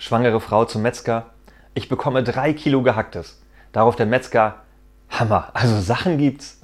Schwangere Frau zum Metzger. Ich bekomme drei Kilo Gehacktes. Darauf der Metzger. Hammer, also Sachen gibt's.